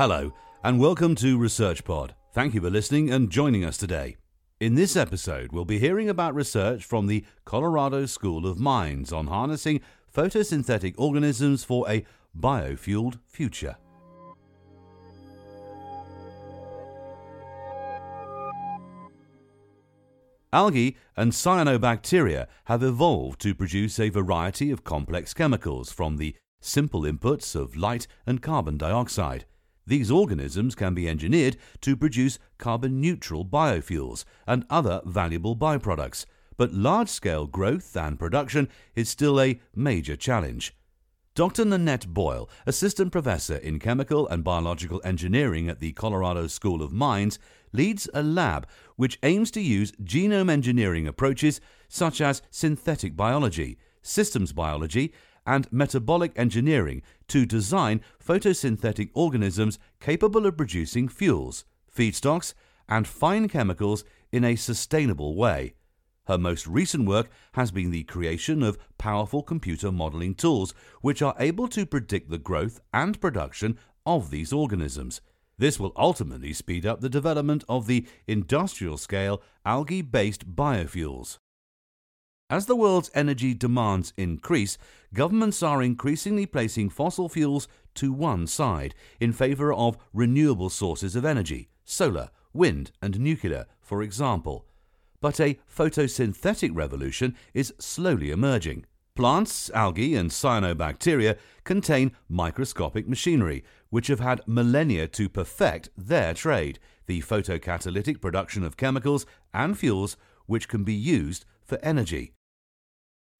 Hello, and welcome to Research Pod. Thank you for listening and joining us today. In this episode, we'll be hearing about research from the Colorado School of Mines on harnessing photosynthetic organisms for a biofueled future. Algae and cyanobacteria have evolved to produce a variety of complex chemicals from the simple inputs of light and carbon dioxide. These organisms can be engineered to produce carbon neutral biofuels and other valuable byproducts, but large scale growth and production is still a major challenge. Dr. Nanette Boyle, assistant professor in chemical and biological engineering at the Colorado School of Mines, leads a lab which aims to use genome engineering approaches such as synthetic biology, systems biology, and metabolic engineering to design photosynthetic organisms capable of producing fuels, feedstocks, and fine chemicals in a sustainable way. Her most recent work has been the creation of powerful computer modeling tools which are able to predict the growth and production of these organisms. This will ultimately speed up the development of the industrial scale algae based biofuels. As the world's energy demands increase, governments are increasingly placing fossil fuels to one side in favor of renewable sources of energy, solar, wind, and nuclear, for example but a photosynthetic revolution is slowly emerging. Plants, algae, and cyanobacteria contain microscopic machinery, which have had millennia to perfect their trade the photocatalytic production of chemicals and fuels which can be used for energy.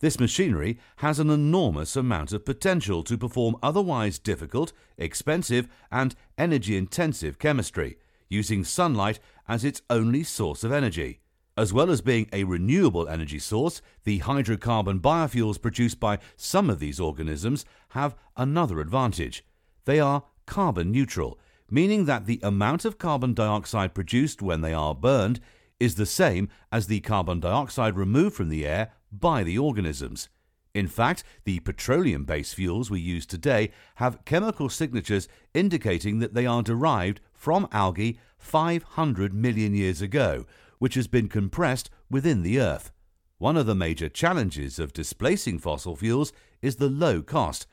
This machinery has an enormous amount of potential to perform otherwise difficult, expensive, and energy intensive chemistry, using sunlight as its only source of energy. As well as being a renewable energy source, the hydrocarbon biofuels produced by some of these organisms have another advantage. They are carbon neutral, meaning that the amount of carbon dioxide produced when they are burned is the same as the carbon dioxide removed from the air by the organisms. In fact, the petroleum based fuels we use today have chemical signatures indicating that they are derived from algae 500 million years ago, which has been compressed within the Earth. One of the major challenges of displacing fossil fuels is the low cost,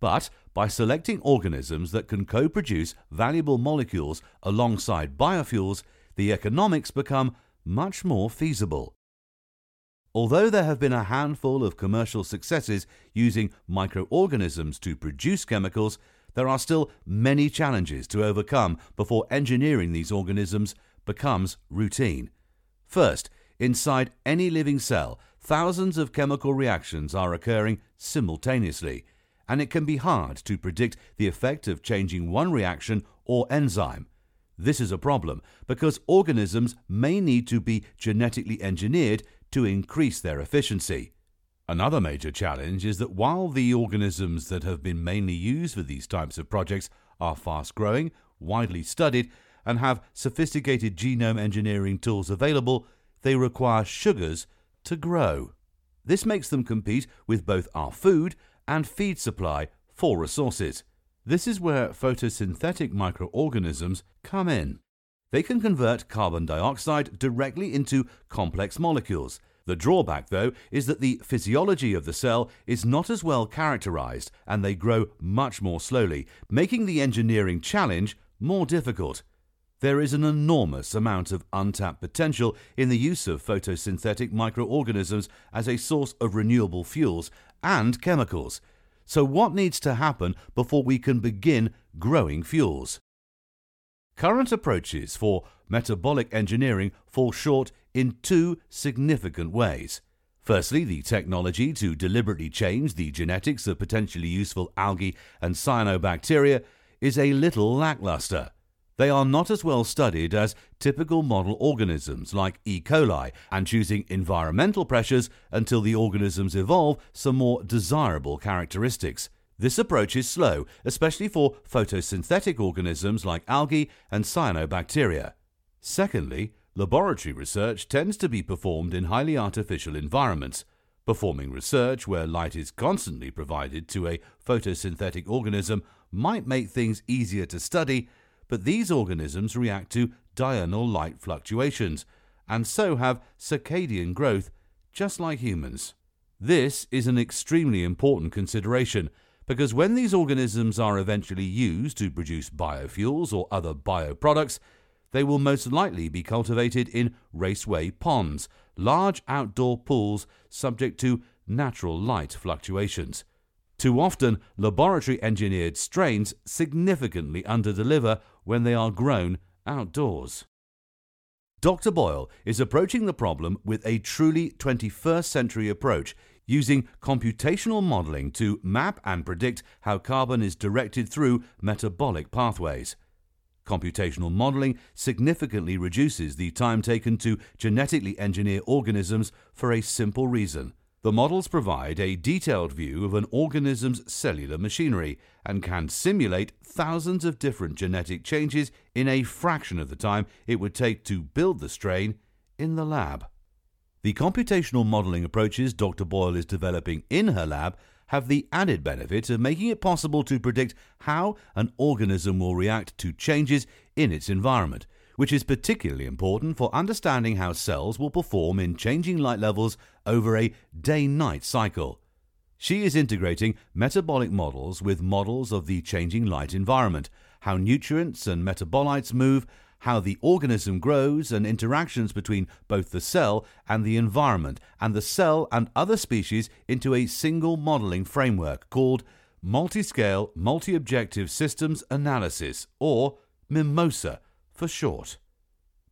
but by selecting organisms that can co produce valuable molecules alongside biofuels, the economics become much more feasible. Although there have been a handful of commercial successes using microorganisms to produce chemicals, there are still many challenges to overcome before engineering these organisms becomes routine. First, inside any living cell, thousands of chemical reactions are occurring simultaneously, and it can be hard to predict the effect of changing one reaction or enzyme. This is a problem because organisms may need to be genetically engineered to increase their efficiency. Another major challenge is that while the organisms that have been mainly used for these types of projects are fast growing, widely studied, and have sophisticated genome engineering tools available, they require sugars to grow. This makes them compete with both our food and feed supply for resources. This is where photosynthetic microorganisms come in. They can convert carbon dioxide directly into complex molecules. The drawback, though, is that the physiology of the cell is not as well characterized and they grow much more slowly, making the engineering challenge more difficult. There is an enormous amount of untapped potential in the use of photosynthetic microorganisms as a source of renewable fuels and chemicals. So, what needs to happen before we can begin growing fuels? Current approaches for metabolic engineering fall short in two significant ways. Firstly, the technology to deliberately change the genetics of potentially useful algae and cyanobacteria is a little lackluster. They are not as well studied as typical model organisms like E. coli and choosing environmental pressures until the organisms evolve some more desirable characteristics. This approach is slow, especially for photosynthetic organisms like algae and cyanobacteria. Secondly, laboratory research tends to be performed in highly artificial environments. Performing research where light is constantly provided to a photosynthetic organism might make things easier to study but these organisms react to diurnal light fluctuations and so have circadian growth just like humans. This is an extremely important consideration because when these organisms are eventually used to produce biofuels or other bioproducts, they will most likely be cultivated in raceway ponds, large outdoor pools subject to natural light fluctuations. Too often, laboratory engineered strains significantly underdeliver when they are grown outdoors. Dr. Boyle is approaching the problem with a truly 21st century approach using computational modeling to map and predict how carbon is directed through metabolic pathways. Computational modeling significantly reduces the time taken to genetically engineer organisms for a simple reason the models provide a detailed view of an organism's cellular machinery and can simulate thousands of different genetic changes in a fraction of the time it would take to build the strain in the lab. The computational modeling approaches Dr. Boyle is developing in her lab have the added benefit of making it possible to predict how an organism will react to changes in its environment, which is particularly important for understanding how cells will perform in changing light levels over a day night cycle. She is integrating metabolic models with models of the changing light environment, how nutrients and metabolites move, how the organism grows, and interactions between both the cell and the environment, and the cell and other species into a single modeling framework called Multi-Scale Multi-Objective Systems Analysis, or MIMOSA for short.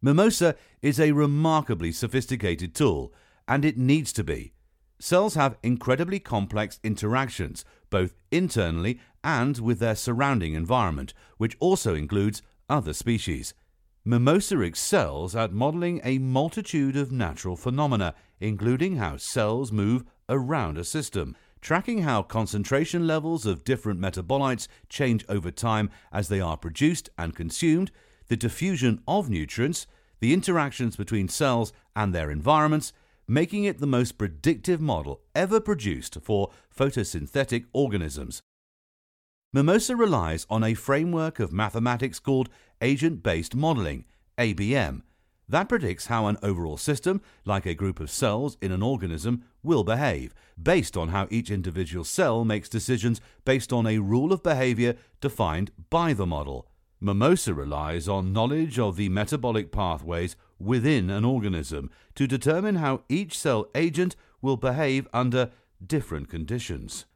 Mimosa is a remarkably sophisticated tool, and it needs to be. Cells have incredibly complex interactions, both internally and with their surrounding environment, which also includes other species. Mimosa excels at modeling a multitude of natural phenomena, including how cells move around a system, tracking how concentration levels of different metabolites change over time as they are produced and consumed, the diffusion of nutrients, the interactions between cells and their environments, making it the most predictive model ever produced for photosynthetic organisms. Mimosa relies on a framework of mathematics called agent based modeling, ABM, that predicts how an overall system, like a group of cells in an organism, will behave, based on how each individual cell makes decisions based on a rule of behavior defined by the model. Mimosa relies on knowledge of the metabolic pathways within an organism to determine how each cell agent will behave under different conditions.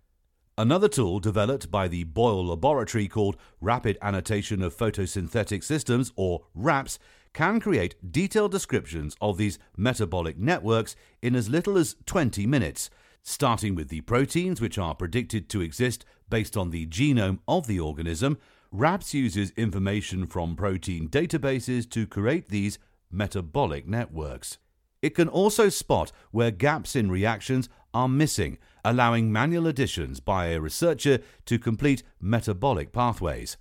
Another tool developed by the Boyle Laboratory called Rapid Annotation of Photosynthetic Systems, or RAPS, can create detailed descriptions of these metabolic networks in as little as 20 minutes, starting with the proteins which are predicted to exist based on the genome of the organism RAPS uses information from protein databases to create these metabolic networks. It can also spot where gaps in reactions are missing, allowing manual additions by a researcher to complete metabolic pathways.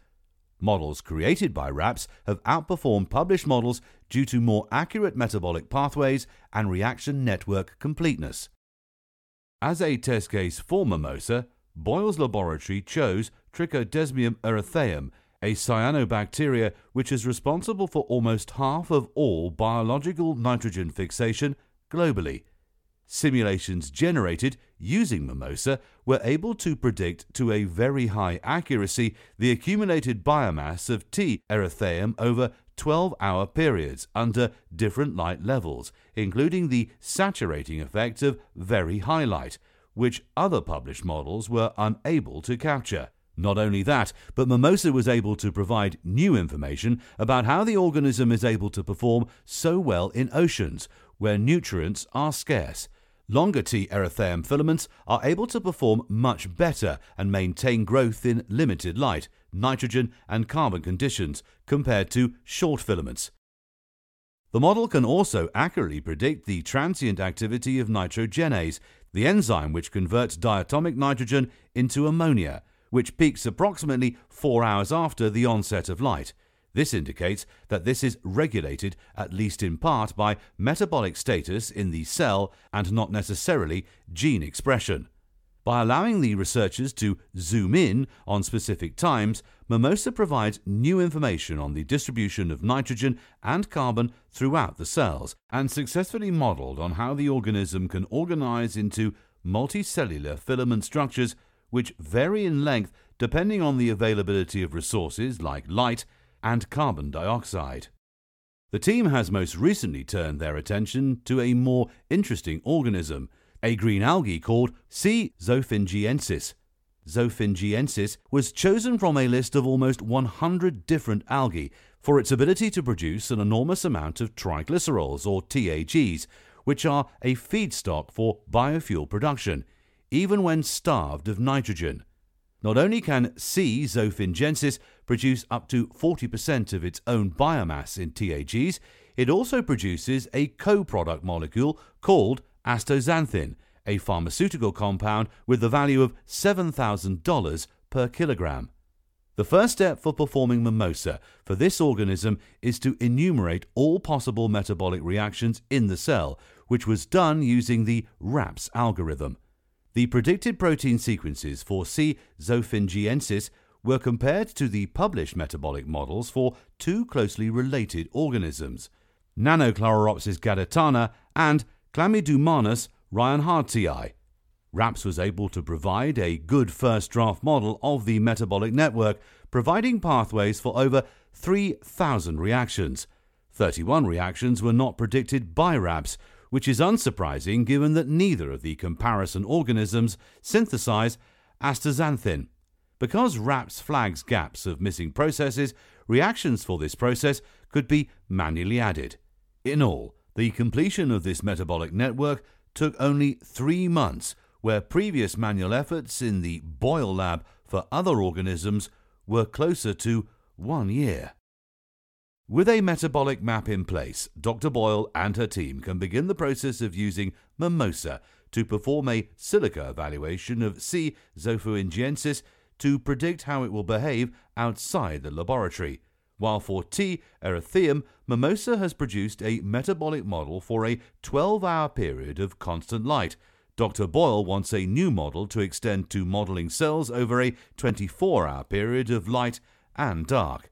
Models created by RAPS have outperformed published models due to more accurate metabolic pathways and reaction network completeness. As a test case for Mimosa, Boyle's laboratory chose Trichodesmium erythraeum, a cyanobacteria which is responsible for almost half of all biological nitrogen fixation globally. Simulations generated using Mimosa were able to predict to a very high accuracy the accumulated biomass of T. erythraeum over 12 hour periods under different light levels, including the saturating effect of very high light, which other published models were unable to capture. Not only that, but Mimosa was able to provide new information about how the organism is able to perform so well in oceans, where nutrients are scarce. Longer T erythraeum filaments are able to perform much better and maintain growth in limited light, nitrogen, and carbon conditions compared to short filaments. The model can also accurately predict the transient activity of nitrogenase, the enzyme which converts diatomic nitrogen into ammonia, which peaks approximately four hours after the onset of light. This indicates that this is regulated, at least in part, by metabolic status in the cell and not necessarily gene expression. By allowing the researchers to zoom in on specific times, Mimosa provides new information on the distribution of nitrogen and carbon throughout the cells and successfully modeled on how the organism can organize into multicellular filament structures which vary in length depending on the availability of resources like light and carbon dioxide. The team has most recently turned their attention to a more interesting organism a green algae called C. zofingiensis. Zofingiensis was chosen from a list of almost 100 different algae for its ability to produce an enormous amount of triglycerols, or TAGs, which are a feedstock for biofuel production, even when starved of nitrogen. Not only can C. zofingiensis produce up to 40% of its own biomass in TAGs, it also produces a co product molecule called astaxanthin, a pharmaceutical compound with the value of $7,000 per kilogram. The first step for performing mimosa for this organism is to enumerate all possible metabolic reactions in the cell, which was done using the RAPS algorithm. The predicted protein sequences for C. zofingiensis were compared to the published metabolic models for two closely related organisms, Nannochloropsis gaditana and Chlamydomonas reinhardtii. RAPS was able to provide a good first draft model of the metabolic network, providing pathways for over 3,000 reactions. 31 reactions were not predicted by RAPS, which is unsurprising given that neither of the comparison organisms synthesize astaxanthin. Because RAPS flags gaps of missing processes, reactions for this process could be manually added. In all, the completion of this metabolic network took only three months, where previous manual efforts in the Boyle lab for other organisms were closer to one year. With a metabolic map in place, Dr. Boyle and her team can begin the process of using Mimosa to perform in silico evaluation of C. zofingiensis to predict how it will behave outside the laboratory while for T. erythraeum, Mimosa has produced a metabolic model for a 12 hour period of constant light. Dr. Boyle wants a new model to extend to modeling cells over a 24 hour period of light and dark.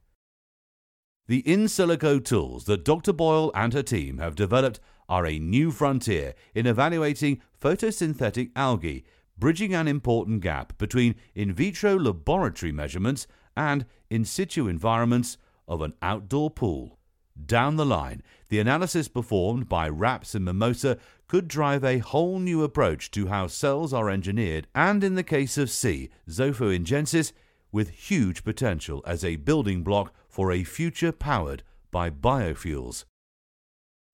The in silico tools that Dr. Boyle and her team have developed are a new frontier in evaluating photosynthetic algae, bridging an important gap between in vitro laboratory measurements and in situ environments of an outdoor pool. Down the line, the analysis performed by RAPS and Mimosa could drive a whole new approach to how cells are engineered, and in the case of C. zofingiensis, with huge potential as a building block for a future powered by biofuels.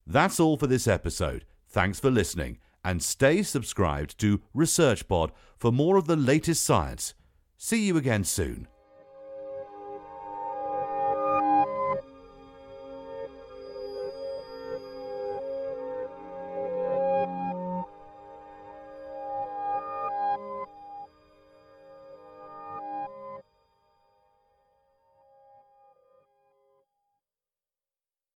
That's all for this episode. Thanks for listening, and stay subscribed to ResearchPod for more of the latest science. See you again soon.